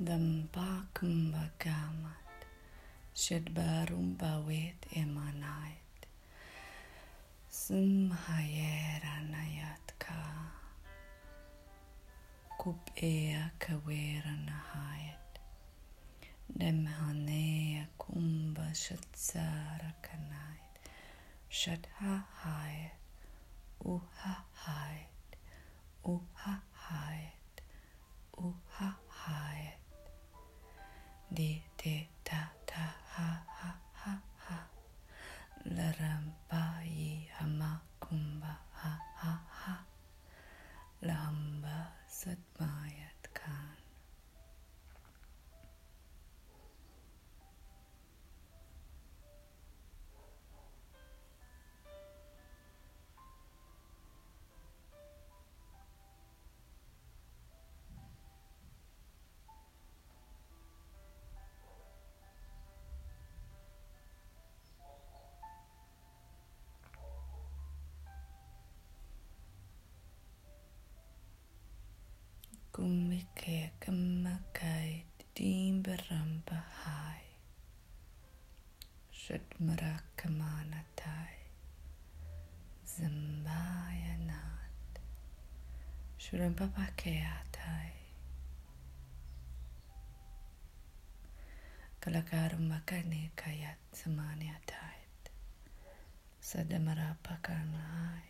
Dambakambagamat Shidbarum Bawit Emanait Simhayeranayat Kup Ea Kaweranahayat Demhanea Kumba Shatsara Kanait Shatha Hayat Uha Hayat Uha Hayat lamba satmayat Kumike kamakai dimbaramba hai. Shudmarakamanatai Zambayanat. Shurampapakeatai Kalakarumakani kayat samaniatait Sadamarapakanai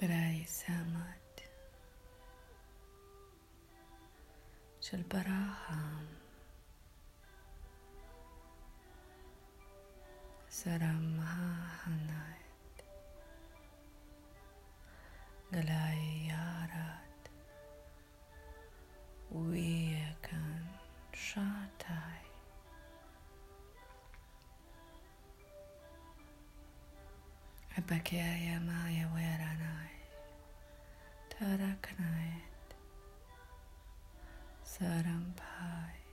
براي سامات شل براها سرم ها هنات قلاي يارات ويكن شاتاي Apakaya Maya Weranai. Tarakanait. Sarampai.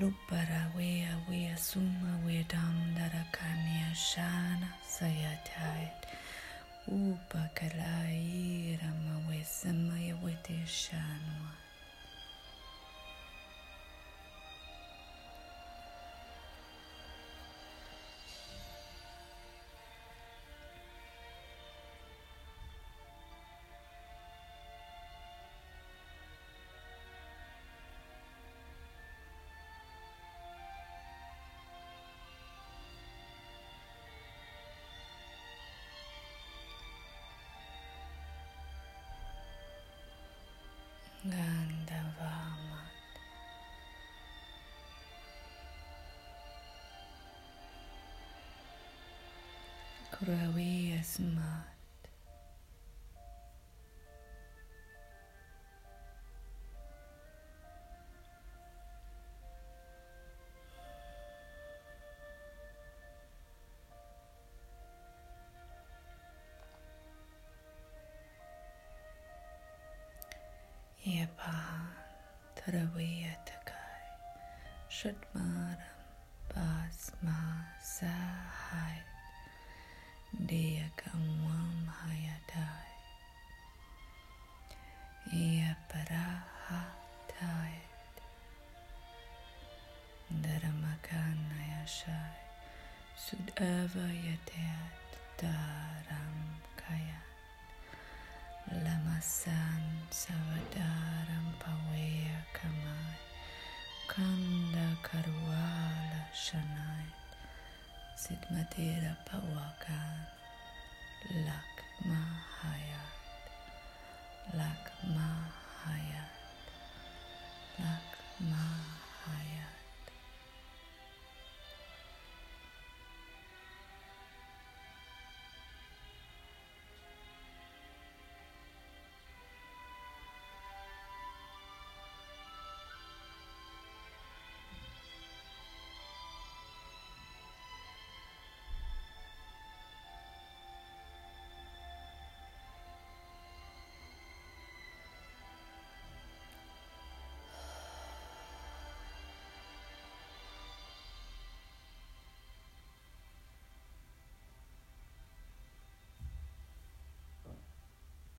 Lupara wea wea suma wedam darakanya shana sayatayat. Upa kalai rama wesama yawete shanwa. Kurawi Asmat. Yepahan Tarawiyatakai Shutmaram Basma Sahai Diyakamwam Hayadai Yaparahatayat Dharamakanayashai Sudava Yatat Dharam Kayat Lamasan Savadaram Pawaya Kamai. Kanda Karwala Shanai Siddhmadera Bhavakan Lakmahayat Lakmahayat